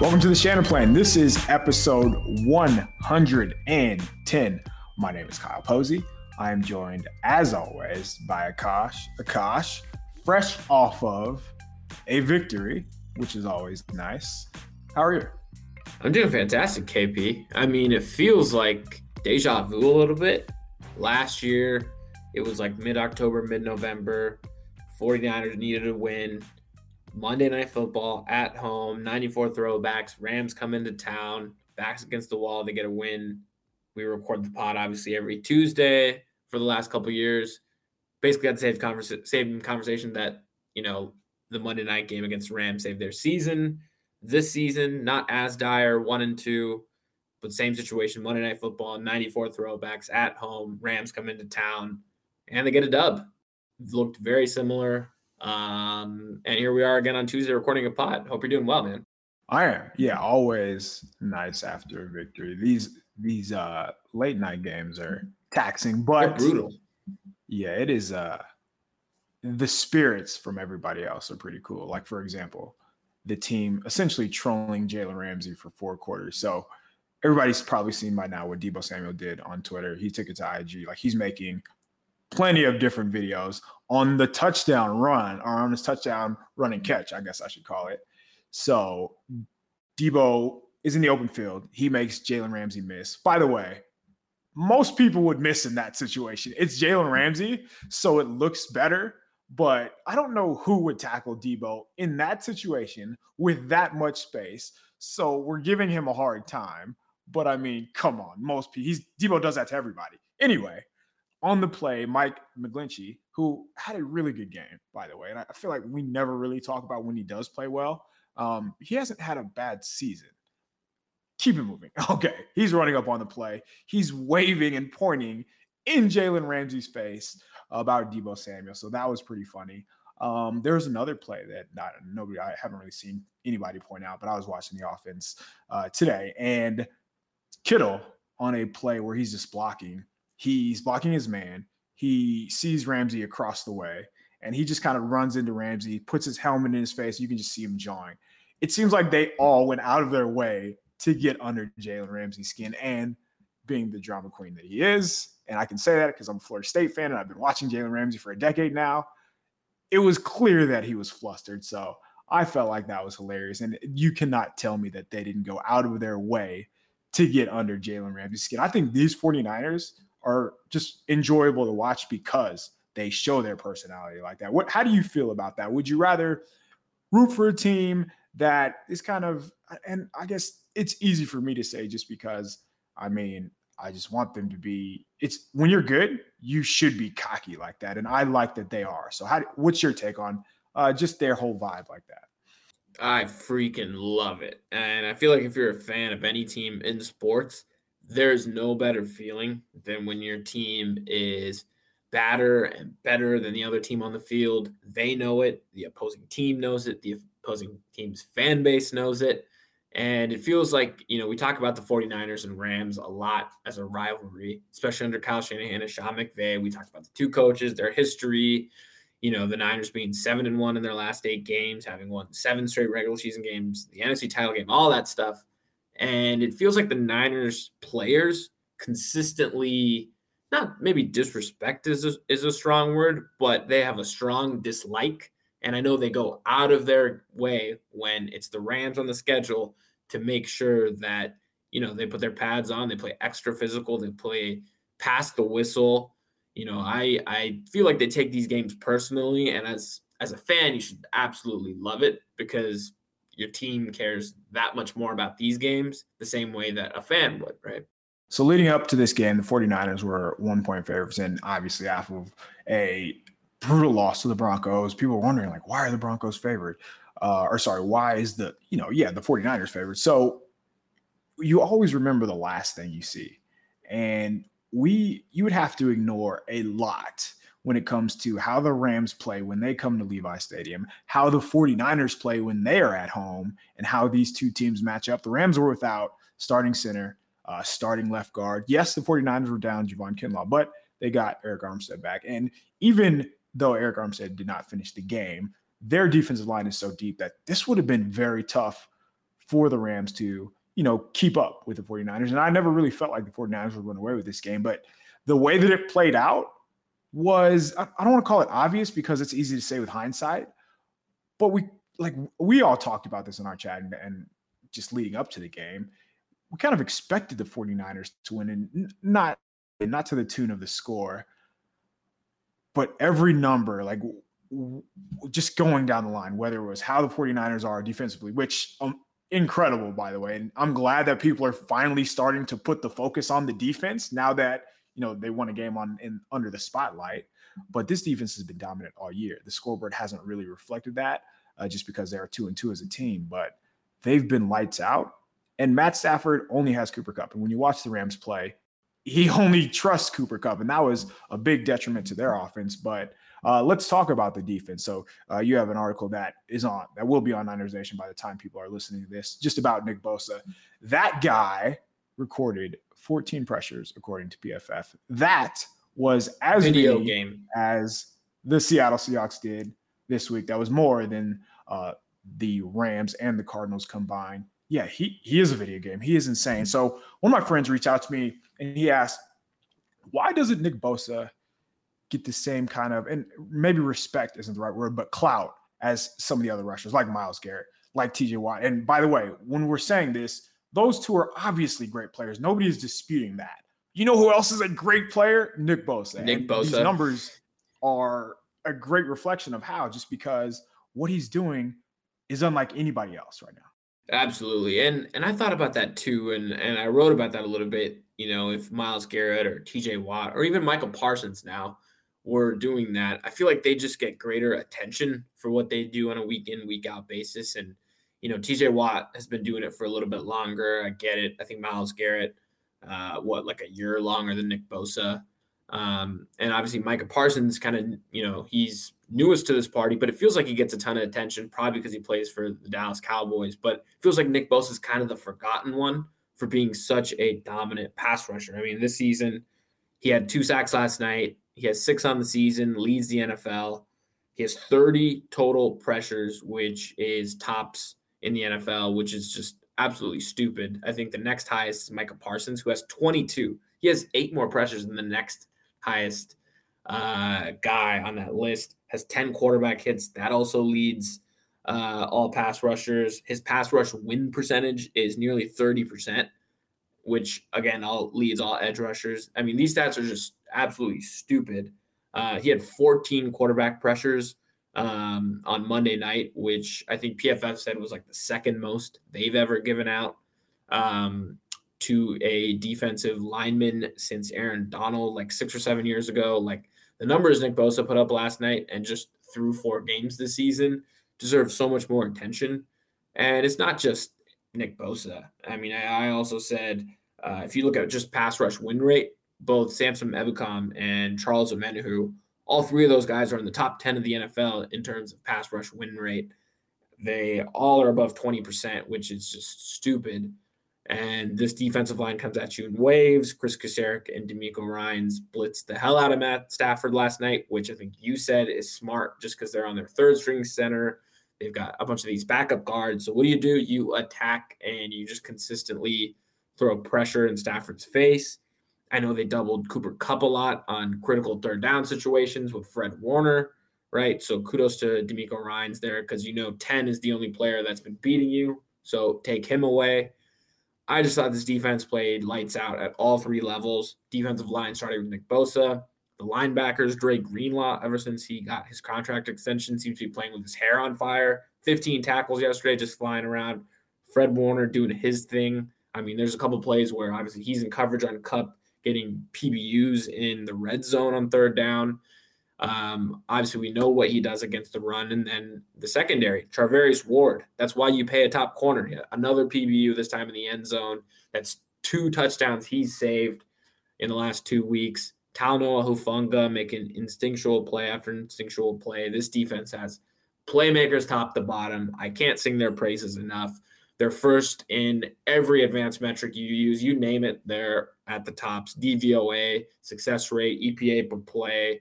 Welcome to the Shanaplan. This is episode 110. My name is Kyle Posey. I am joined, as always, by Akash. Akash, fresh off of a victory, which is always nice. How are you? I'm doing fantastic, KP. I mean, it feels like deja vu a little bit. Last year, it was like mid October, mid November. 49ers needed a win. Monday Night Football at home, 94 throwbacks. Rams come into town, backs against the wall. They get a win. We record the pod obviously every Tuesday for the last couple years. Basically, had the same, conversa- same conversation that you know the Monday night game against Rams saved their season. This season, not as dire, one and two, but same situation. Monday Night Football, 94 throwbacks at home. Rams come into town and they get a dub. Looked very similar. Um, and here we are again on Tuesday recording a pod. Hope you're doing well, man. I am. Yeah, always nice after a victory. These these uh late night games are taxing, but They're brutal. Yeah, it is uh the spirits from everybody else are pretty cool. Like for example, the team essentially trolling Jalen Ramsey for four quarters. So everybody's probably seen by now what Deebo Samuel did on Twitter. He took it to IG. Like he's making plenty of different videos on the touchdown run or on his touchdown run and catch, I guess I should call it. So Deebo is in the open field. He makes Jalen Ramsey miss. By the way, most people would miss in that situation. It's Jalen Ramsey, so it looks better. But I don't know who would tackle Deebo in that situation with that much space. So we're giving him a hard time. But I mean, come on, most people. He's Deebo does that to everybody. Anyway, on the play, Mike McGlinchey, who had a really good game, by the way. And I feel like we never really talk about when he does play well. Um, he hasn't had a bad season. Keep it moving. Okay. He's running up on the play. He's waving and pointing in Jalen Ramsey's face about Deebo Samuel. So that was pretty funny. Um, there was another play that not nobody I haven't really seen anybody point out, but I was watching the offense uh, today, and Kittle on a play where he's just blocking He's blocking his man. He sees Ramsey across the way and he just kind of runs into Ramsey, puts his helmet in his face. You can just see him jawing. It seems like they all went out of their way to get under Jalen Ramsey's skin and being the drama queen that he is. And I can say that because I'm a Florida State fan and I've been watching Jalen Ramsey for a decade now. It was clear that he was flustered. So I felt like that was hilarious. And you cannot tell me that they didn't go out of their way to get under Jalen Ramsey's skin. I think these 49ers are just enjoyable to watch because they show their personality like that. What how do you feel about that? Would you rather root for a team that is kind of and I guess it's easy for me to say just because I mean, I just want them to be it's when you're good, you should be cocky like that and I like that they are. So how what's your take on uh just their whole vibe like that? I freaking love it. And I feel like if you're a fan of any team in sports, there's no better feeling than when your team is badder and better than the other team on the field. They know it. The opposing team knows it. The opposing team's fan base knows it. And it feels like, you know, we talk about the 49ers and Rams a lot as a rivalry, especially under Kyle Shanahan and Sean McVay. We talked about the two coaches, their history, you know, the Niners being seven and one in their last eight games, having won seven straight regular season games, the NFC title game, all that stuff. And it feels like the Niners players consistently, not maybe disrespect is a, is a strong word, but they have a strong dislike. And I know they go out of their way when it's the Rams on the schedule to make sure that, you know, they put their pads on, they play extra physical, they play past the whistle. You know, I I feel like they take these games personally. And as as a fan, you should absolutely love it because your team cares that much more about these games the same way that a fan would, right? So leading up to this game, the 49ers were one point favorites, and obviously off of a brutal loss to the Broncos, people were wondering, like, why are the Broncos favored? Uh, or sorry, why is the, you know, yeah, the 49ers favored. So you always remember the last thing you see. And we you would have to ignore a lot when it comes to how the Rams play when they come to Levi Stadium, how the 49ers play when they are at home, and how these two teams match up. The Rams were without starting center, uh, starting left guard. Yes, the 49ers were down Javon Kinlaw, but they got Arik Armstead back. And even though Arik Armstead did not finish the game, their defensive line is so deep that this would have been very tough for the Rams to, you know, keep up with the 49ers. And I never really felt like the 49ers would run away with this game, but the way that it played out was I don't want to call it obvious because it's easy to say with hindsight, but we like we all talked about this in our chat and, and just leading up to the game. We kind of expected the 49ers to win and not not to the tune of the score, but every number, like just going down the line, whether it was how the 49ers are defensively, which um, incredible, by the way. And I'm glad that people are finally starting to put the focus on the defense now that, you know, they won a game on in under the spotlight. But this defense has been dominant all year. The scoreboard hasn't really reflected that uh, just because they are two and two as a team, but they've been lights out. And Matt Stafford only has Cooper Kupp. And when you watch the Rams play, he only trusts Cooper Kupp, and that was a big detriment to their offense. But uh, let's talk about the defense. So uh, you have an article that is on that will be on Niners Nation by the time people are listening to this, just about Nick Bosa. That guy recorded 14 pressures according to PFF. That was as video many game as the Seattle Seahawks did this week. That was more than uh, the Rams and the Cardinals combined. Yeah, he he is a video game. He is insane. So one of my friends reached out to me and he asked, "Why doesn't Nick Bosa get the same kind of and maybe respect isn't the right word, but clout as some of the other rushers, like Myles Garrett, like TJ Watt?" And by the way, when we're saying this, those two are obviously great players. Nobody is disputing that. You know who else is a great player? Nick Bosa. Nick Bosa. These numbers are a great reflection of how, just because what he's doing is unlike anybody else right now. Absolutely. And and I thought about that too. And and I wrote about that a little bit. You know, if Myles Garrett or TJ Watt or even Micah Parsons now were doing that, I feel like they just get greater attention for what they do on a week in, week out basis. And, you know, TJ Watt has been doing it for a little bit longer. I get it. I think Myles Garrett, uh, what, like a year longer than Nick Bosa. Um, and obviously Micah Parsons kind of, you know, he's newest to this party, but it feels like he gets a ton of attention, probably because he plays for the Dallas Cowboys. But it feels like Nick Bosa is kind of the forgotten one for being such a dominant pass rusher. I mean, this season he had two sacks last night. He has six on the season, leads the NFL. He has 30 total pressures, which is tops in the NFL, which is just absolutely stupid. I think the next highest is Micah Parsons, who has 22. He has eight more pressures than the next highest uh, guy on that list, has 10 quarterback hits. That also leads uh, all pass rushers. His pass rush win percentage is nearly 30%, which again all leads all edge rushers. I mean, these stats are just absolutely stupid. Uh, he had 14 quarterback pressures um, on Monday night, which I think PFF said was like the second most they've ever given out. Um, to a defensive lineman since Aaron Donald, like six or seven years ago. Like the numbers Nick Bosa put up last night and just through four games this season deserve so much more attention. And it's not just Nick Bosa. I mean, I, I also said uh, if you look at just pass rush win rate, both Samson Ebukam and Charles Omenihu, all three of those guys are in the top 10 of the NFL in terms of pass rush win rate. They all are above 20%, which is just stupid. And this defensive line comes at you in waves. Chris Kocurek and DeMeco Ryans blitzed the hell out of Matt Stafford last night, which I think you said is smart just because they're on their third string center. They've got a bunch of these backup guards. So what do you do? You attack and you just consistently throw pressure in Stafford's face. I know they doubled Cooper Kupp a lot on critical third down situations with Fred Warner, right? So kudos to DeMeco Ryans there because you know 10 is the only player that's been beating you. So take him away. I just thought this defense played lights out at all three levels. Defensive line started with Nick Bosa. The linebackers, Dre Greenlaw, ever since he got his contract extension, seems to be playing with his hair on fire. 15 tackles yesterday, just flying around. Fred Warner doing his thing. I mean, there's a couple plays where obviously he's in coverage on Kupp, getting PBUs in the red zone on third down. Um, obviously, we know what he does against the run, and then the secondary, Charvarius Ward. That's why you pay a top corner. Another PBU this time in the end zone. That's two touchdowns he's saved in the last two weeks. Talanoa Hufanga making instinctual play after instinctual play. This defense has playmakers top to bottom. I can't sing their praises enough. They're first in every advanced metric you use. You name it, they're at the tops. DVOA, success rate, EPA per play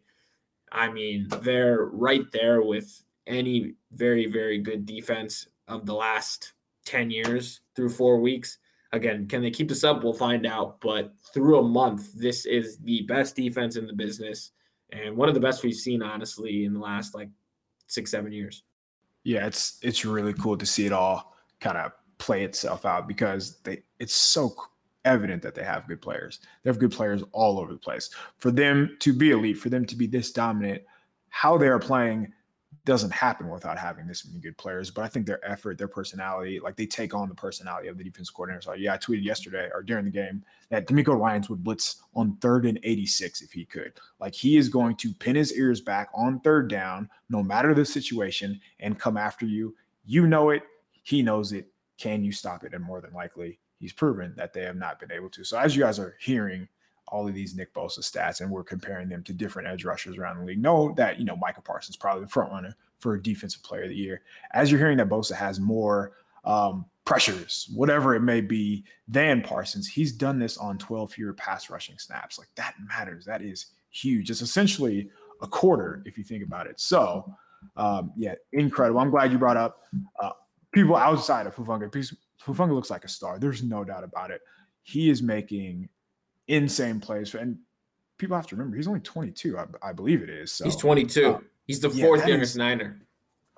I mean, they're right there with any very, very good defense of the last 10 years through four weeks. Again, can they keep this up? We'll find out. But through a month, this is the best defense in the business and one of the best we've seen, honestly, in the last like six, seven years. Yeah, it's it's really cool to see it all kind of play itself out because they it's so evident that they have good players. They have good players all over the place. For them to be elite, for them to be this dominant, how they are playing doesn't happen without having this many good players. But I think their effort, their personality, like they take on the personality of the defense coordinator. So yeah, I tweeted yesterday or during the game that DeMeco Ryans would blitz on third and 86 if he could. Like he is going to pin his ears back on third down, no matter the situation, and come after you. You know it. He knows it. Can you stop it? And more than likely, he's proven that they have not been able to. So as you guys are hearing all of these Nick Bosa stats and we're comparing them to different edge rushers around the league, know that, you know, Micah Parsons probably the front runner for a defensive player of the year. As you're hearing that Bosa has more um, pressures, whatever it may be, than Parsons, he's done this on 12 fewer pass rushing snaps. Like that matters. That is huge. It's essentially a quarter if you think about it. So, um, yeah, incredible. I'm glad you brought up uh, people outside of Hufanga. Hufanga looks like a star. There's no doubt about it. He is making insane plays, and people have to remember he's only 22. I, I believe it is. So he's 22. Uh, he's the fourth yeah, youngest Niner.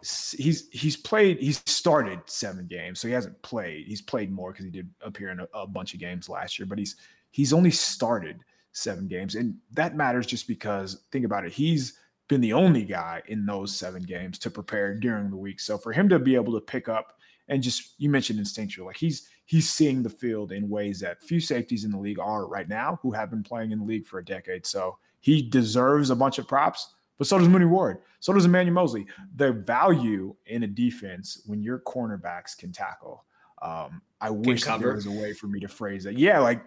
He's he's played. He's started seven games, so he hasn't played. He's played more because he did appear in a, a bunch of games last year, but he's he's only started seven games, and that matters just because think about it. He's been the only guy in those seven games to prepare during the week. So for him to be able to pick up and just you mentioned instinctual, like he's he's seeing the field in ways that few safeties in the league are right now who have been playing in the league for a decade. So he deserves a bunch of props, but so does Mooney Ward. So does Emmanuel Moseley. The value in a defense when your cornerbacks can tackle. Um, I can wish there was a way for me to phrase it. Yeah, like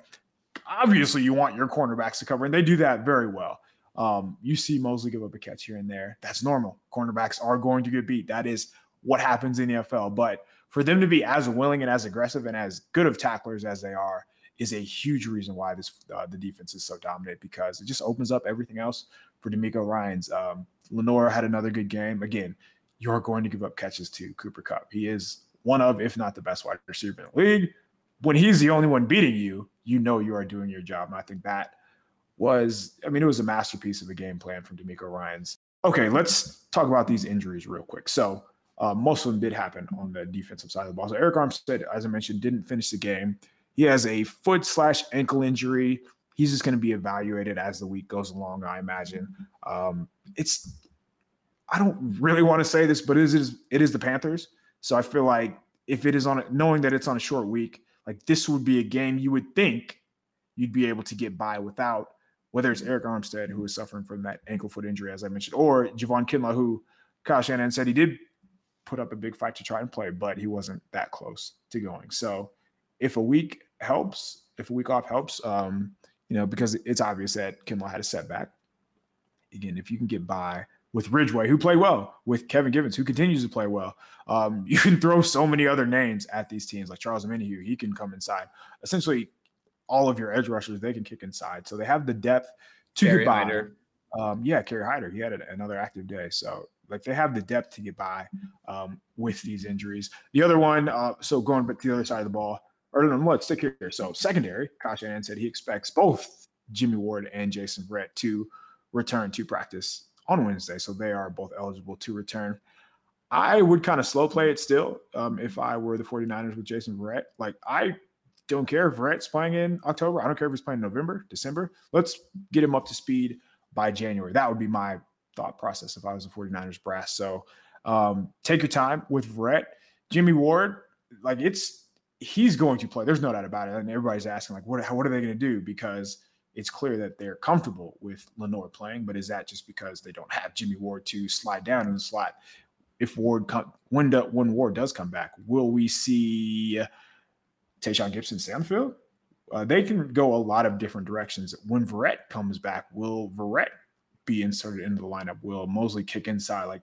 obviously you want your cornerbacks to cover, and they do that very well. Um, you see Moseley give up a catch here and there. That's normal. Cornerbacks are going to get beat. That is what happens in the NFL. But for them to be as willing and as aggressive and as good of tacklers as they are is a huge reason why this uh, the defense is so dominant because it just opens up everything else for DeMeco Ryans. Um, Lenoir had another good game. Again, you're going to give up catches to Cooper Kupp. He is one of, if not the best wide receiver in the league. When he's the only one beating you, you know you are doing your job. And I think that was, I mean, it was a masterpiece of a game plan from DeMeco Ryans. Okay, let's talk about these injuries real quick. So uh, most of them did happen on the defensive side of the ball. So Arik Armstead, as I mentioned, didn't finish the game. He has a foot slash ankle injury. He's just going to be evaluated as the week goes along, I imagine. Um, it's I don't really want to say this, but it is it is the Panthers. So I feel like if it is on knowing that it's on a short week, like this would be a game you would think you'd be able to get by without whether it's Arik Armstead who is suffering from that ankle foot injury, as I mentioned, or Javon Kinlaw, who Kyle Shanahan said he did put up a big fight to try and play, but he wasn't that close to going. So if a week helps, if a week off helps, um, you know, because it's obvious that Kinlaw had a setback. Again, if you can get by with Ridgeway, who played well, with Kevin Givens, who continues to play well, um, you can throw so many other names at these teams, like Charles Omenihu. He can come inside. Essentially, all of your edge rushers, they can kick inside. So they have the depth to Kerry get by. Um, yeah, Kerry Hyder. He had another active day. So like they have the depth to get by um, with these injuries. The other one, uh, so going but to the other side of the ball, or no, let's stick here. So secondary, Kyle Shanahan said he expects both Jimmie Ward and Jason Verrett to return to practice on Wednesday. So they are both eligible to return. I would kind of slow play it still um, if I were the 49ers with Jason Verrett. Like I don't care if Verrett's playing in October. I don't care if he's playing November, December. Let's get him up to speed by January. That would be my thought process if I was a 49ers brass. So um, take your time with Verrett. Jimmie Ward, like it's he's going to play. There's no doubt about it. And everybody's asking, like, what, what are they going to do? Because it's clear that they're comfortable with Lenoir playing, but is that just because they don't have Jimmie Ward to slide down in the slot? If Ward come, when do, when Ward does come back, will we see Tashaun Gipson stay on the field? Uh, they can go a lot of different directions. When Verrett comes back, will Verrett be inserted into the lineup? Will Moseley kick inside? Like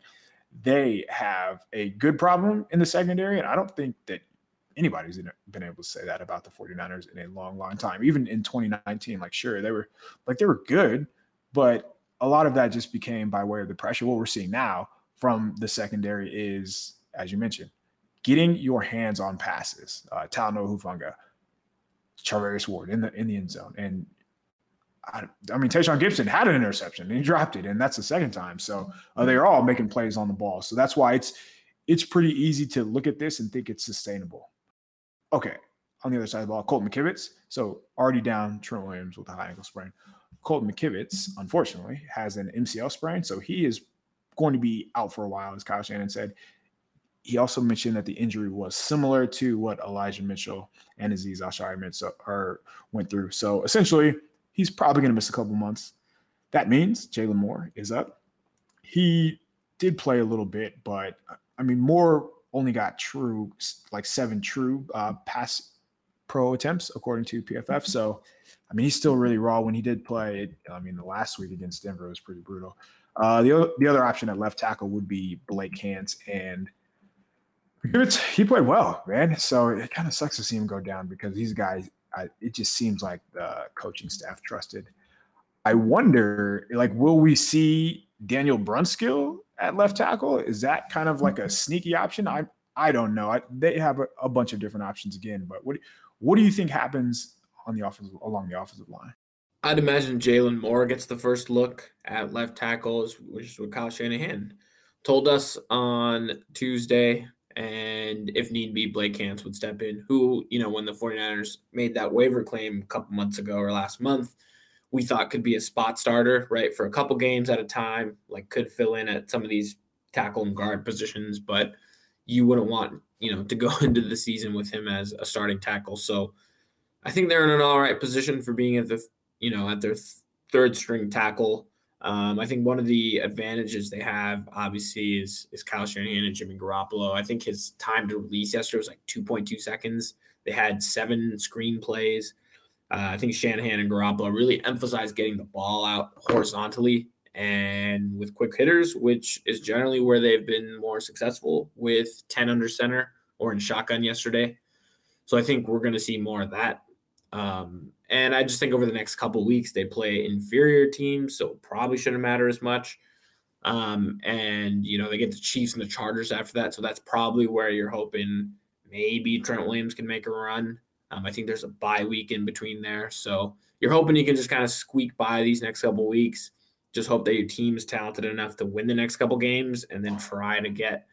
they have a good problem in the secondary. And I don't think that anybody's been able to say that about the 49ers in a long, long time. Even in 2019, like sure, they were like they were good, but a lot of that just became by way of the pressure. What we're seeing now from the secondary is, as you mentioned, getting your hands on passes. Uh, Talanoa Hufanga, Charvarius Ward in the in the end zone, and I, I mean Tashaun Gipson had an interception and he dropped it, and that's the second time. So uh, they're all making plays on the ball. So that's why it's it's pretty easy to look at this and think it's sustainable. Okay, on the other side of the ball, Colton McKivitz. So already down Trent Williams with a high ankle sprain. Colton McKivitz, unfortunately, has an MCL sprain, so he is going to be out for a while, as Kyle Shanahan said. He also mentioned that the injury was similar to what Elijah Mitchell and Azeez Al-Shaair went through. So essentially, he's probably going to miss a couple months. That means Jaylon Moore is up. He did play a little bit, but I mean, Moore only got true, like seven true uh, pass pro attempts, according to PFF. So, I mean, he's still really raw when he did play. I mean, the last week against Denver was pretty brutal. Uh, the, other, the other option at left tackle would be Blake Hance, and he played well, man. So it kind of sucks to see him go down because these guys, I, it just seems like the coaching staff trusted. I wonder, like, will we see Daniel Brunskill at left tackle? Is that kind of like a sneaky option? I I don't know. I, they have a, a, bunch of different options again, but what what do you think happens on the offensive along the offensive line? I'd imagine Jaylon Moore gets the first look at left tackles, which is what Kyle Shanahan told us on Tuesday. And if need be, Blake Hance would step in, who, you know, when the 49ers made that waiver claim a couple months ago or last month, we thought could be a spot starter, right, for a couple games at a time, like could fill in at some of these tackle and guard positions, but you wouldn't want, you know, to go into the season with him as a starting tackle. So I think they're in an all right position for being at the, you know, at their th- third string tackle. Um, I think one of the advantages they have, obviously, is is Kyle Shanahan and Jimmy Garoppolo. I think his time to release yesterday was like 2.2 seconds. They had seven screen plays. Uh, I think Shanahan and Garoppolo really emphasized getting the ball out horizontally and with quick hitters, which is generally where they've been more successful with 10 under center or in shotgun yesterday. So I think we're going to see more of that. Um, and I just think over the next couple weeks, they play inferior teams, so probably shouldn't matter as much. Um, and, you know, they get the Chiefs and the Chargers after that. So that's probably where you're hoping maybe Trent Williams can make a run. Um, I think there's a bye week in between there. So you're hoping you can just kind of squeak by these next couple weeks. Just hope that your team is talented enough to win the next couple games and then try to get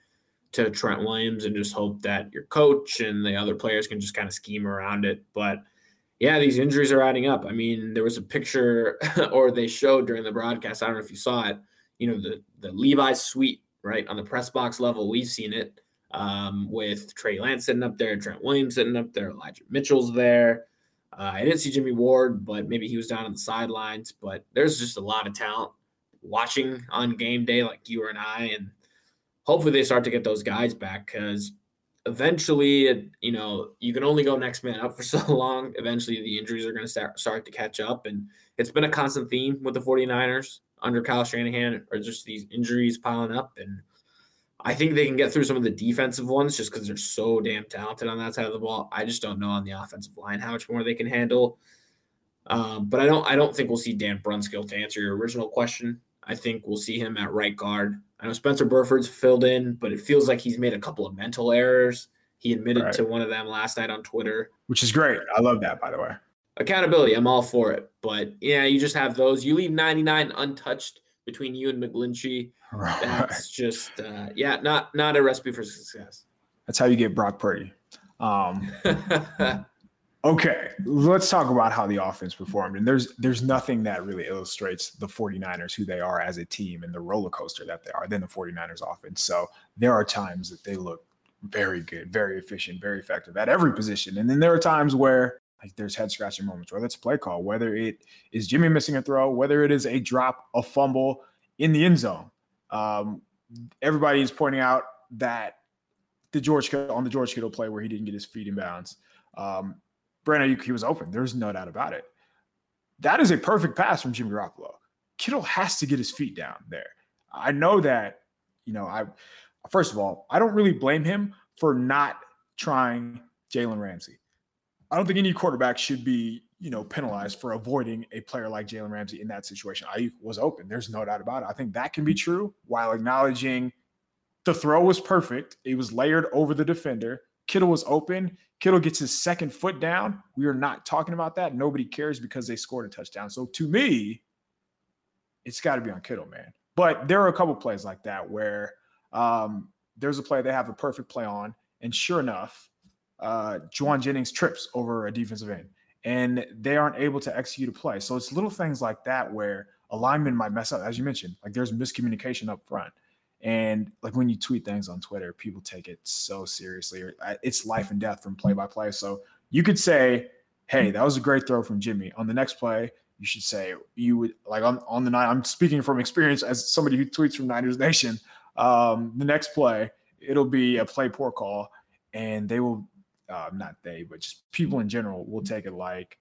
to Trent Williams and just hope that your coach and the other players can just kind of scheme around it. But yeah, these injuries are adding up. I mean, there was a picture or they showed during the broadcast. I don't know if you saw it, you know, the, the Levi suite, right? On the press box level, we've seen it um, with Trey Lance sitting up there, Trent Williams sitting up there, Elijah Mitchell's there. Uh, I didn't see Jimmie Ward, but maybe he was down on the sidelines. But there's just a lot of talent watching on game day, like you and I, and hopefully they start to get those guys back because eventually, you know, you can only go next man up for so long. Eventually, the injuries are going to start start to catch up, and it's been a constant theme with the 49ers under Kyle Shanahan, are just these injuries piling up and I think they can get through some of the defensive ones just because they're so damn talented on that side of the ball. I just don't know on the offensive line how much more they can handle. Um, but I don't I don't think we'll see Dan Brunskill to answer your original question. I think we'll see him at right guard. I know Spencer Burford's filled in, but it feels like he's made a couple of mental errors. He admitted right. to one of them last night on Twitter. Which is great. I love that, by the way. Accountability, I'm all for it. But yeah, you just have those. You leave 99 untouched between you and McGlinchey. Right. That's just uh, yeah, not not a recipe for success. That's how you get Brock Purdy. Um, okay, let's talk about how the offense performed. And there's there's nothing that really illustrates the 49ers who they are as a team and the roller coaster that they are than the 49ers offense. So there are times that they look very good, very efficient, very effective at every position. And then there are times where like there's head scratching moments, whether it's a play call, whether it is Jimmy missing a throw, whether it is a drop, a fumble in the end zone. Um, everybody is pointing out that the George on the George Kittle play where he didn't get his feet in bounds. Um, Brandon, he was open. There's no doubt about it. That is a perfect pass from Jimmy Garoppolo. Kittle has to get his feet down there. I know that, you know, I first of all, I don't really blame him for not trying Jalen Ramsey. I don't think any quarterback should be, you know, penalized for avoiding a player like Jalen Ramsey in that situation. I was open. There's no doubt about it. I think that can be true while acknowledging the throw was perfect. It was layered over the defender. Kittle was open. Kittle gets his second foot down. We are not talking about that. Nobody cares because they scored a touchdown. So to me, it's got to be on Kittle, man. But there are a couple plays like that where um, there's a play they have a perfect play on, and sure enough, uh, Jauan Jennings trips over a defensive end, and they aren't able to execute a play. So it's little things like that where a lineman might mess up, as you mentioned. Like there's miscommunication up front. And like when you tweet things on Twitter, people take it so seriously. Uh, it's life and death from play by play. So you could say, hey, that was a great throw from Jimmy. On the next play, you should say you would like on, on the night. I'm speaking from experience as somebody who tweets from Niners Nation. Um, the next play, it'll be a play poor call, and they will uh, not they, but just people in general will take it like,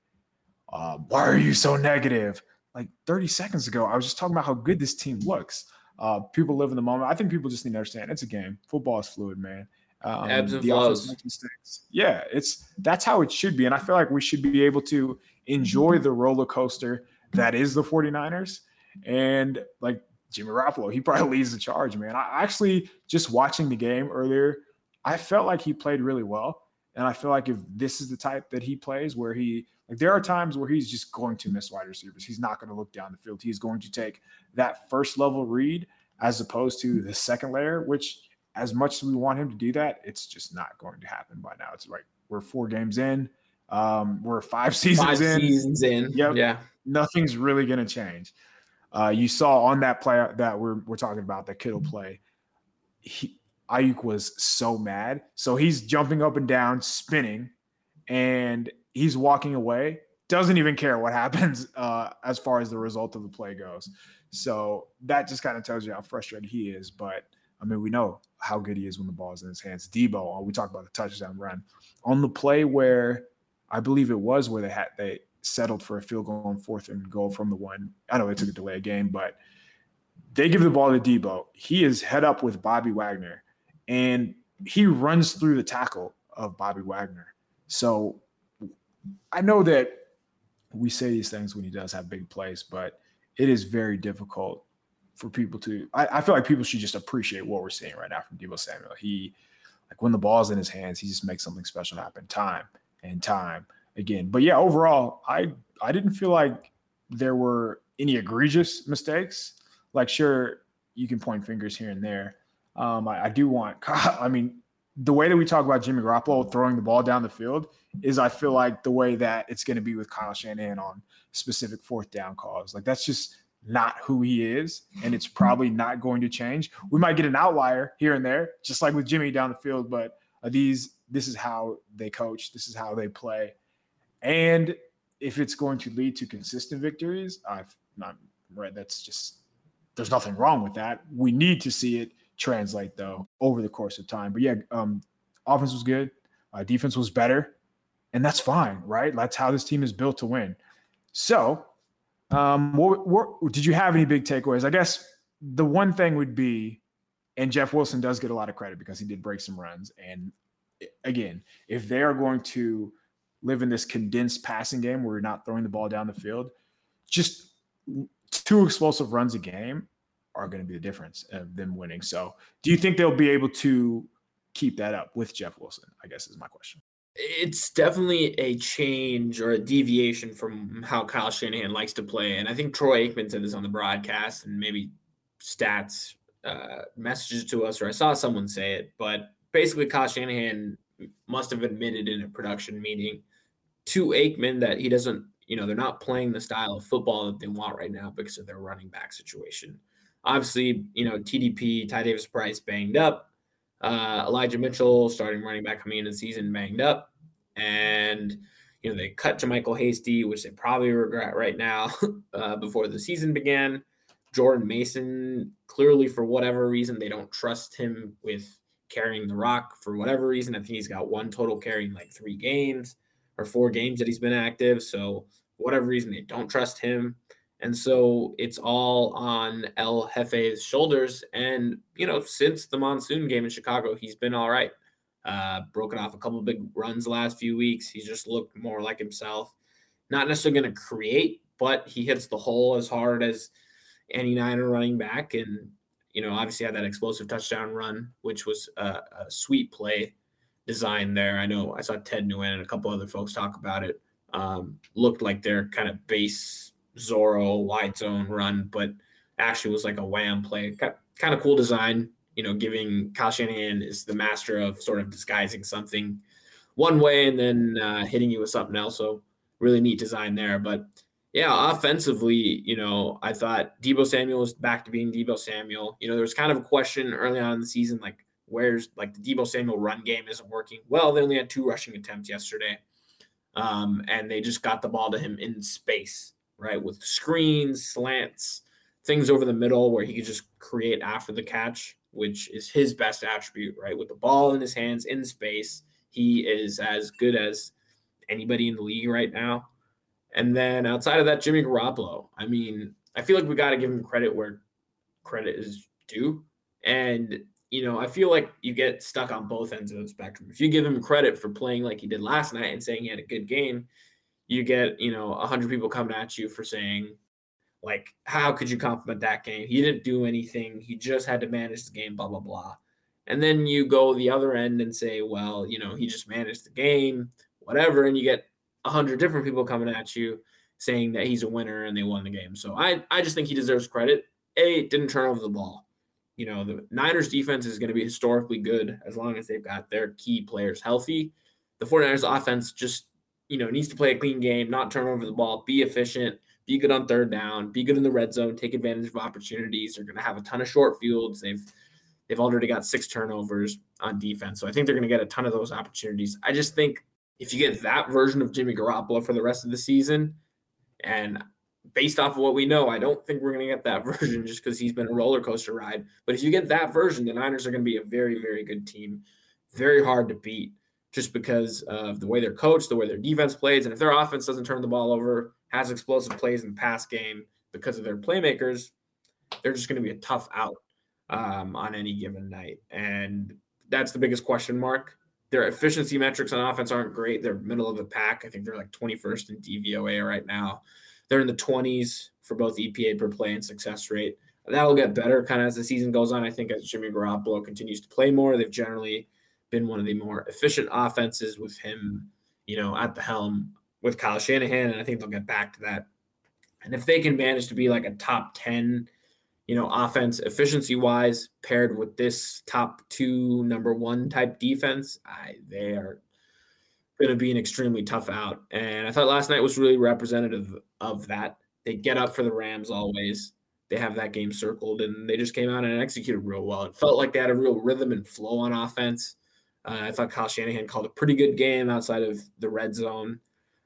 uh, why are you so negative? Like 30 seconds ago, I was just talking about how good this team looks. Uh, people live in the moment. I think people just need to understand it's a game. Football is fluid, man. Um, Ebbs and flows. Yeah, it's that's how it should be. And I feel like we should be able to enjoy the roller coaster that is the 49ers. And like Jimmy Garoppolo, he probably leads the charge, man. I actually just watching the game earlier, I felt like he played really well. And I feel like if this is the type that he plays, where he like there are times where he's just going to miss wide receivers. He's not going to look down the field. He's going to take that first level read as opposed to the second layer, which as much as we want him to do that, it's just not going to happen by now. It's like we're four games in. Um, we're five seasons five in. Seasons in. Yep. Yeah. Nothing's really going to change. Uh, you saw on that play that we're we're talking about, the Kittle play. He, Aiyuk was so mad. So he's jumping up and down, spinning, and he's walking away. Doesn't even care what happens uh, as far as the result of the play goes. So that just kind of tells you how frustrated he is. But I mean, we know how good he is when the ball is in his hands. Deebo, uh, we talked about the touchdown run on the play where I believe it was where they had they settled for a field goal on fourth and goal from the one. I know they took a delay game, but they give the ball to Deebo. He is head up with Bobby Wagner and he runs through the tackle of Bobby Wagner. So I know that we say these things when he does have big plays, but it is very difficult for people to. I, I, feel like people should just appreciate what we're seeing right now from Deebo Samuel. He, like when the ball's in his hands, he just makes something special happen time and time again. But yeah, overall, I I didn't feel like there were any egregious mistakes. Like, sure, you can point fingers here and there, um, I, I, do want, I mean, the way that we talk about Jimmy Garoppolo throwing the ball down the field is I feel like the way that it's going to be with Kyle Shanahan on specific fourth down calls. Like that's just not who he is, and it's probably not going to change. We might get an outlier here and there, just like with Jimmy down the field, but these this is how they coach, this is how they play, and if it's going to lead to consistent victories, I've not read. That's just there's nothing wrong with that. We need to see it translate though over the course of time. But yeah, um, offense was good, uh, defense was better, and that's fine, right? That's how this team is built to win. So, um, what, what did you have any big takeaways? I guess the one thing would be, and Jeff Wilson does get a lot of credit because he did break some runs. And again, if they are going to live in this condensed passing game where you're not throwing the ball down the field, just two explosive runs a game are going to be the difference of them winning. So, do you think they'll be able to keep that up with Jeff Wilson? I guess is my question. It's definitely a change or a deviation from how Kyle Shanahan likes to play. And I think Troy Aikman said this on the broadcast and maybe stats uh, messages to us, or I saw someone say it. But basically, Kyle Shanahan must have admitted in a production meeting to Aikman that he doesn't, you know, they're not playing the style of football that they want right now because of their running back situation. Obviously, you know, TDP, Ty Davis Price banged up. Uh, Elijah Mitchell, starting running back coming into the season, banged up. And, you know, they cut to JaMycal Hasty, which they probably regret right now uh, before the season began. Jordan Mason, clearly for whatever reason, they don't trust him with carrying the rock for whatever reason. I think he's got one total carrying like three games or four games that he's been active. So, whatever reason, they don't trust him. And so it's all on El Jefe's shoulders. And, you know, since the monsoon game in Chicago, he's been all right. Uh, broken off a couple big runs the last few weeks. He's just looked more like himself. Not necessarily going to create, but he hits the hole as hard as any Niner running back. And, you know, obviously had that explosive touchdown run, which was a, a sweet play design there. I know I saw Ted Nguyen and a couple other folks talk about it. Um, looked like their kind of base Zorro wide zone run, but actually was like a wham play. Kind of cool design, you know, giving Kyle Shanahan is the master of sort of disguising something one way and then uh, hitting you with something else. So really neat design there. But yeah, offensively, you know, I thought Deebo Samuel was back to being Deebo Samuel. You know, there was kind of a question early on in the season, like where's like the Deebo Samuel run game isn't working. Well, they only had two rushing attempts yesterday. Um, and they just got the ball to him in space, right? With screens, slants, things over the middle where he could just create after the catch, which is his best attribute, right? With the ball in his hands in space, he is as good as anybody in the league right now. And then outside of that, Jimmy Garoppolo. I mean, I feel like we got to give him credit where credit is due. And, you know, I feel like you get stuck on both ends of the spectrum. If you give him credit for playing like he did last night and saying he had a good game, you get, you know, 100 people coming at you for saying, like, how could you compliment that game? He didn't do anything. He just had to manage the game, blah, blah, blah. And then you go the other end and say, well, you know, he just managed the game, whatever. And you get a hundred different people coming at you saying that he's a winner and they won the game. So I, I just think he deserves credit. A, didn't turn over the ball. You know, the Niners defense is going to be historically good as long as they've got their key players healthy. The 49ers offense just, you know, needs to play a clean game, not turn over the ball, be efficient, be good on third down, be good in the red zone, take advantage of opportunities. They're going to have a ton of short fields. They've they've already got six turnovers on defense. So I think they're going to get a ton of those opportunities. I just think if you get that version of Jimmy Garoppolo for the rest of the season, and based off of what we know, I don't think we're going to get that version just because he's been a roller coaster ride. But if you get that version, the Niners are going to be a very, very good team, very hard to beat just because of the way they're coached, the way their defense plays. And if their offense doesn't turn the ball over, has explosive plays in the pass game because of their playmakers, they're just going to be a tough out um, on any given night. And that's the biggest question mark their efficiency metrics on offense aren't great. They're middle of the pack. I think they're like 21st in DVOA right now. They're in the 20s for both EPA per play and success rate. That'll get better kind of as the season goes on. I think as Jimmy Garoppolo continues to play more, they've generally been one of the more efficient offenses with him, you know, at the helm with Kyle Shanahan. And I think they'll get back to that. And if they can manage to be like a top 10 you know, offense efficiency wise, paired with this top two, number one type defense, I, they are going to be an extremely tough out. And I thought last night was really representative of that. They get up for the Rams always. They have that game circled, and they just came out and executed real well. It felt like they had a real rhythm and flow on offense. Uh, I thought Kyle Shanahan called a pretty good game outside of the red zone.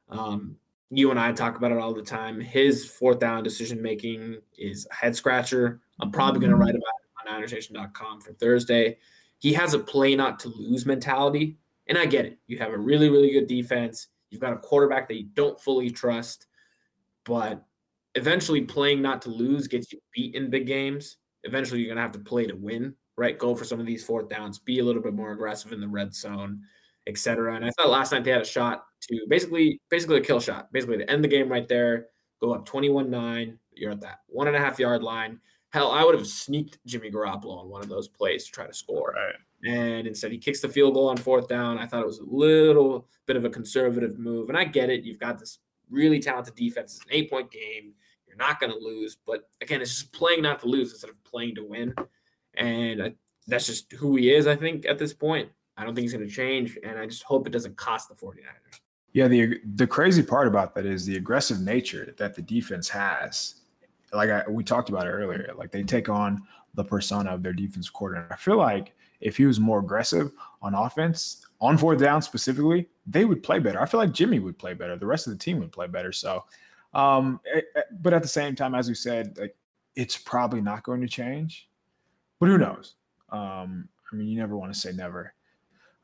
Um, you and I talk about it all the time. His fourth down decision making is a head scratcher. I'm probably going to write about it on NinersNation.com for Thursday. He has a play not to lose mentality, and I get it. You have a really, really good defense. You've got a quarterback that you don't fully trust, but eventually playing not to lose gets you beat in big games. Eventually, you're going to have to play to win, right? Go for some of these fourth downs, be a little bit more aggressive in the red zone, etc. And I thought last night they had a shot to basically basically a kill shot, basically to end the game right there, go up 21-9. You're at that one and a half yard line. Hell, I would have sneaked Jimmy Garoppolo on one of those plays to try to score. Right. And instead, he kicks the field goal on fourth down. I thought it was a little bit of a conservative move. And I get it. You've got this really talented defense. It's an eight point game. You're not going to lose. But again, it's just playing not to lose instead of playing to win. And I, that's just who he is, I think, at this point. I don't think he's going to change. And I just hope it doesn't cost the 49ers. Yeah, the the crazy part about that is the aggressive nature that the defense has. Like I, we talked about it earlier, like they take on the persona of their defense coordinator. I feel like if he was more aggressive on offense, on fourth down specifically, they would play better. I feel like Jimmy would play better. The rest of the team would play better. So, um, eh, eh, but at the same time, as we said, like it's probably not going to change. But who knows? Um, I mean, you never want to say never.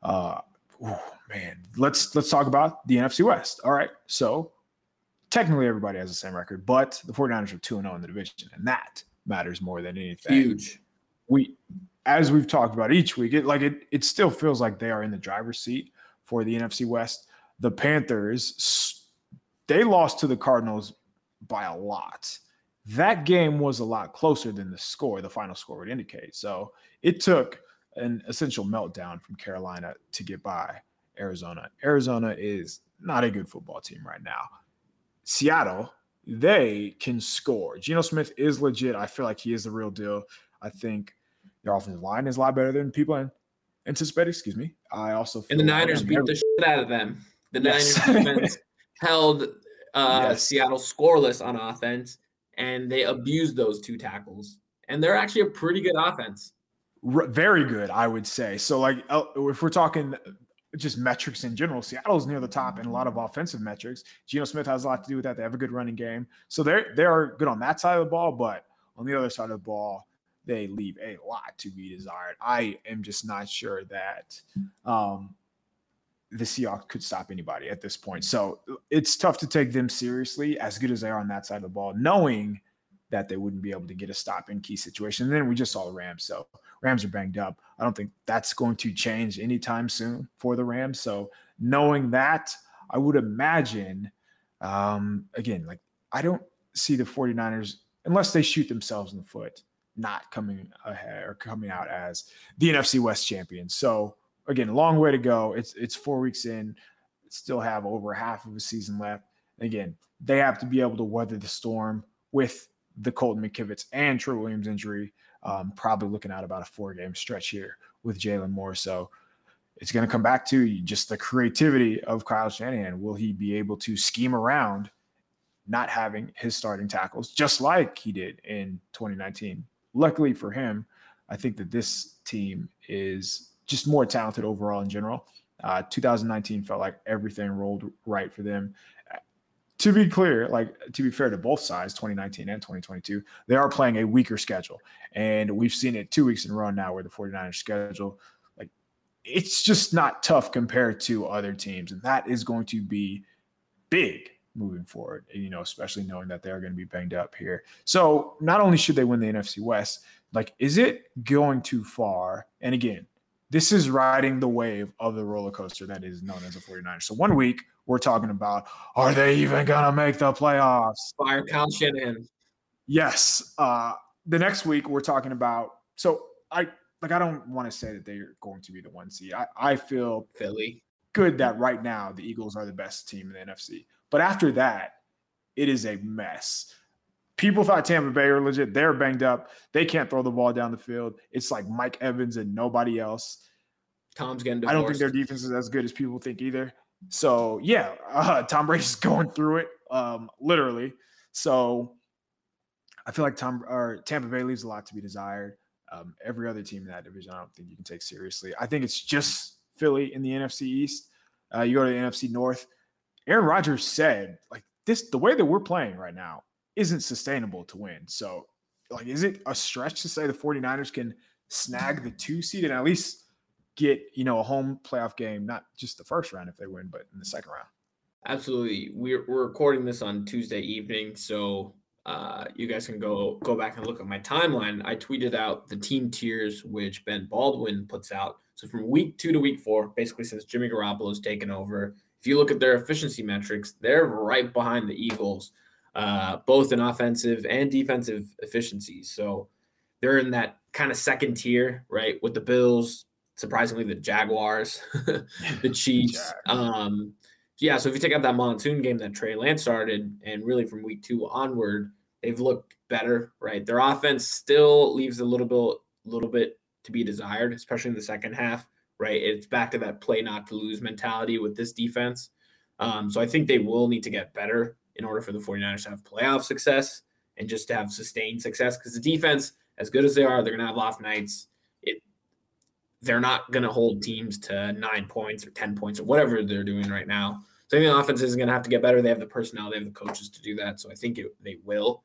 Uh, oh man, let's let's talk about the NFC West. All right. So technically everybody has the same record, but the 49ers are 2 0 in the division, and that matters more than anything. Huge. We as we've talked about each week, it like it it still feels like they are in the driver's seat for the NFC West. The Panthers they lost to the Cardinals by a lot. That game was a lot closer than the score, the final score would indicate. So it took an essential meltdown from Carolina to get by Arizona. Arizona is not a good football team right now. Seattle, they can score. Geno Smith is legit. I feel like he is the real deal. I think their offensive line is a lot better than people anticipated. Excuse me. I also and the Niners beat the shit out of them. The yes. Niners defense held uh, yes. Seattle scoreless on offense, and they abused those two tackles. And they're actually a pretty good offense. very good, I would say. So, like, if we're talking just metrics in general, Seattle's near the top in a lot of offensive metrics. Geno Smith has a lot to do with that. They have a good running game, so they're they are good on that side of the ball. But on the other side of the ball, they leave a lot to be desired. I am just not sure that um, the Seahawks could stop anybody at this point. So it's tough to take them seriously, as good as they are on that side of the ball, knowing that they wouldn't be able to get a stop in key situations. And then we just saw the Rams. So Rams are banged up. I don't think that's going to change anytime soon for the Rams. So knowing that, I would imagine, um, again, like I don't see the 49ers, unless they shoot themselves in the foot, not coming ahead or coming out as the NFC West champions. So again, long way to go. It's it's four weeks in, still have over half of a season left. Again, they have to be able to weather the storm with the Colton McKivitz and Trent Williams injury. Um, probably looking at about a four game stretch here with Jaylon Moore. So it's going to come back to just the creativity of Kyle Shanahan. Will he be able to scheme around not having his starting tackles, just like he did in 2019? Luckily for him, I think that this team is just more talented overall in general. Uh, 2019 felt like everything rolled right for them. To be clear, like to be fair to both sides, 2019 and 2022, they are playing a weaker schedule. And we've seen it two weeks in a row now where the 49ers schedule, like it's just not tough compared to other teams. And that is going to be big moving forward, you know, especially knowing that they're going to be banged up here. So not only should they win the NFC West, like, is it going too far? And again, this is riding the wave of the roller coaster that is known as the 49ers. So one week we're talking about are they even gonna make the playoffs? Fire Kyle Shanahan. Yes. Uh, the next week we're talking about so I like I don't want to say that they're going to be the one seed. I, I feel Philly good that right now the Eagles are the best team in the NFC. But after that, it is a mess people thought Tampa Bay were legit. They're banged up. They can't throw the ball down the field. It's like Mike Evans and nobody else. Tom's getting divorced. I don't think their defense is as good as people think either. So yeah, uh, Tom Brady's going through it, um, literally. So I feel like Tom or Tampa Bay leaves a lot to be desired. Um, every other team in that division, I don't think you can take seriously. I think it's just Philly in the NFC East. Uh, you go to the NFC North. Aaron Rodgers said, like this, the way that we're playing right now, isn't sustainable to win. So, like, is it a stretch to say the 49ers can snag the two seed and at least get, you know, a home playoff game, not just the first round if they win, but in the second round? Absolutely. We're, we're recording this on Tuesday evening. So, uh, you guys can go go back and look at my timeline. I tweeted out the team tiers, which Ben Baldwin puts out. So from week two to week four, basically since Jimmy Garoppolo's taken over, if you look at their efficiency metrics, they're right behind the Eagles uh, both in offensive and defensive efficiency. So they're in that kind of second tier, right? With the Bills, surprisingly, the Jaguars, the Chiefs. Um, yeah, so if you take out that monsoon game that Trey Lance started, and really from week two onward, they've looked better, right? Their offense still leaves a little bit, little bit to be desired, especially in the second half, right? It's back to that play not to lose mentality with this defense. Um, so I think they will need to get better in order for the 49ers to have playoff success and just to have sustained success. Because the defense, as good as they are, they're going to have off nights. It, they're not going to hold teams to nine points or 10 points or whatever they're doing right now. So the offense is going to have to get better. They have the personnel, they have the coaches to do that. So I think it, they will.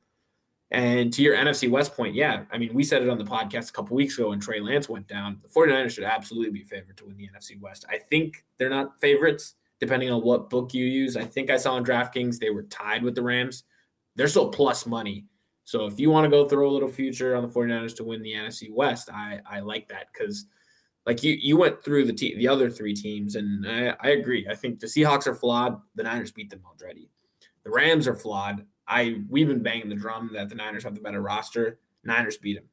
And to your NFC West point, yeah, I mean, we said it on the podcast a couple weeks ago when Trey Lance went down. The 49ers should absolutely be favored to win the NFC West. I think they're not favorites depending on what book you use. I think I saw on DraftKings they were tied with the Rams. They're still plus money. So if you want to go throw a little future on the 49ers to win the NFC West, I, I like that because like you you went through the te- the other three teams and I, I agree. I think the Seahawks are flawed. The Niners beat them already. The Rams are flawed. I we've been banging the drum that the Niners have the better roster. Niners beat them.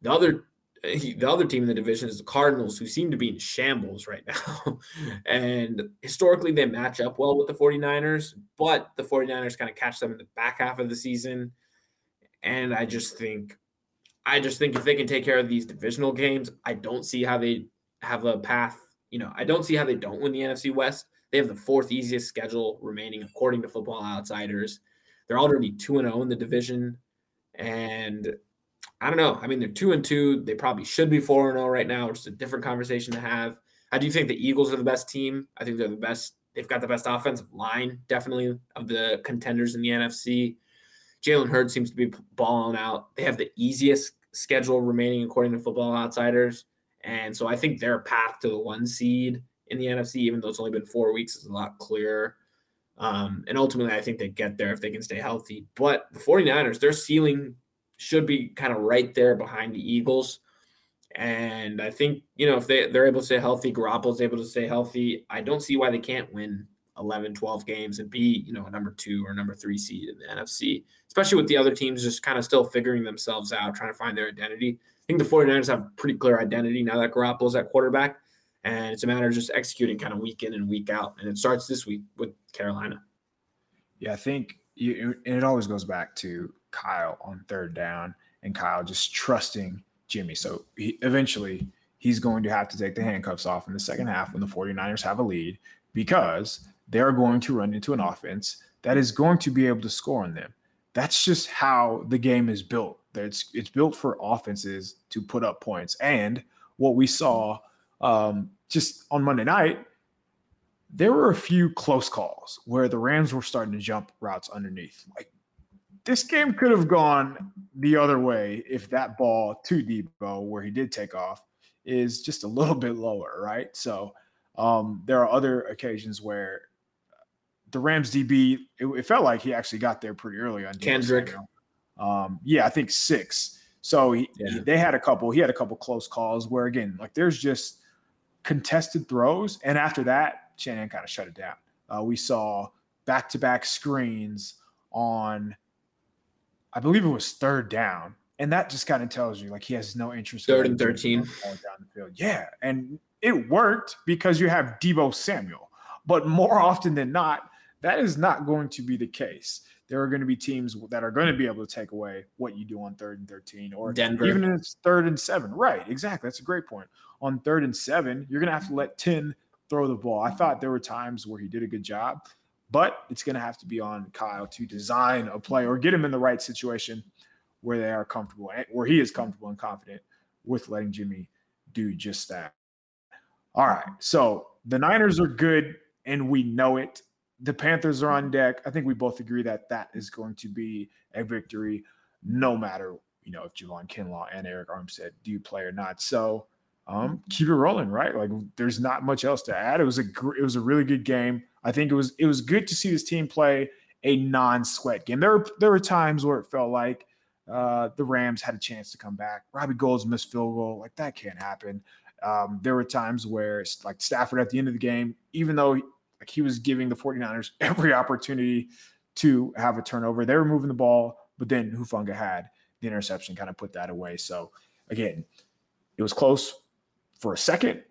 The other the other team in the division is the Cardinals, who seem to be in shambles right now. and historically, they match up well with the 49ers, but the 49ers kind of catch them in the back half of the season. And I just think, I just think if they can take care of these divisional games, I don't see how they have a path. You know, I don't see how they don't win the NFC West. They have the fourth easiest schedule remaining, according to Football Outsiders. They're already 2 and 0 in the division. And I don't know. I mean, they're two and two. They probably should be four and zero oh right now, is a different conversation to have. I do think the Eagles are the best team. I think they're the best. They've got the best offensive line, definitely of the contenders in the NFC. Jalen Hurts seems to be balling out. They have the easiest schedule remaining, according to Football Outsiders, and so I think their path to the one seed in the NFC, even though it's only been four weeks, is a lot clearer. Um, and ultimately, I think they get there if they can stay healthy. But the 49ers, their ceiling should be kind of right there behind the Eagles. And I think, you know, if they, they're able to stay healthy, Garoppolo's able to stay healthy, I don't see why they can't win 11, 12 games and be, you know, a number two or number three seed in the NFC, especially with the other teams just kind of still figuring themselves out, trying to find their identity. I think the 49ers have pretty clear identity now that Garoppolo's at quarterback. And it's a matter of just executing kind of week in and week out. And it starts this week with Carolina. Yeah, I think you, and it always goes back to Kyle on third down and Kyle just trusting Jimmy. So he, eventually he's going to have to take the handcuffs off in the second half when the 49ers have a lead because they're going to run into an offense that is going to be able to score on them. That's just how the game is built. It's it's built for offenses to put up points. And what we saw um, just on Monday night, there were a few close calls where the Rams were starting to jump routes underneath. Like this game could have gone the other way if that ball to Deebo, where he did take off, is just a little bit lower, right? So um, there are other occasions where the Rams DB, it, it, felt like he actually got there pretty early on. Kendrick. Um, yeah, I think six. So he, yeah. he, they had a couple. He had a couple close calls where again, like there's just contested throws, and after that, Shanahan kind of shut it down. Uh, we saw back-to-back screens on I believe it was third down. And that just kind of tells you like he has no interest. Third and 13. Down the field. Yeah. And it worked because you have Deebo Samuel. But more often than not, that is not going to be the case. There are going to be teams that are going to be able to take away what you do on third and 13 or Denver. even if it's third and seven. Right. Exactly. That's a great point. On third and seven, you're going to have to let 10 throw the ball. I thought there were times where he did a good job. But it's going to have to be on Kyle to design a play or get him in the right situation where they are comfortable, where he is comfortable and confident with letting Jimmy do just that. All right. So the Niners are good, and we know it. The Panthers are on deck. I think we both agree that that is going to be a victory, no matter you know if Javon Kinlaw and Arik Armstead do play or not. So um, keep it rolling, right? Like there's not much else to add. It was a gr- it was a really good game. I think it was it was good to see this team play a non-sweat game. There were there were times where it felt like uh, the Rams had a chance to come back. Robbie Gould's missed field goal, like that can't happen. Um, there were times where like Stafford at the end of the game, even though like he was giving the 49ers every opportunity to have a turnover, they were moving the ball, but then Hufanga had the interception, kind of put that away. So again, it was close for a second,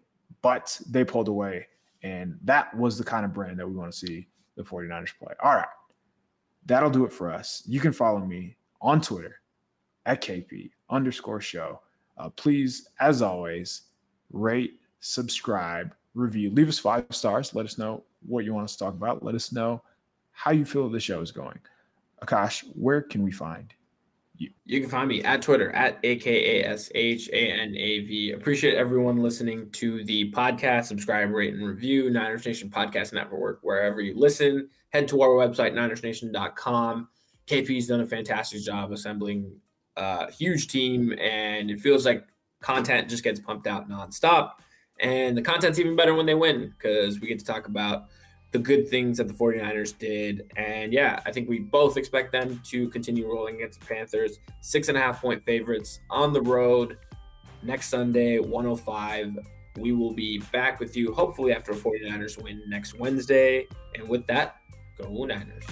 but they pulled away and that was the kind of brand that we want to see the 49ers play. All right. That'll do it for us. You can follow me on Twitter at KP underscore show. Uh, please, as always, rate, subscribe, review, leave us five stars. Let us know what you want us to talk about. Let us know how you feel the show is going. Akash, where can we find you? Can find me at Twitter at AKASHANAV. Appreciate everyone listening to the podcast. Subscribe, rate, and review Niners Nation Podcast Network wherever you listen. Head to our website, NinersNation.com. KP's done a fantastic job assembling a huge team, and it feels like content just gets pumped out nonstop. And the content's even better when they win because we get to talk about the good things that the 49ers did. And yeah, I think we both expect them to continue rolling against the Panthers. Six and a half point favorites on the road next Sunday, 105. We will be back with you hopefully after a 49ers win next Wednesday. And with that, go Niners.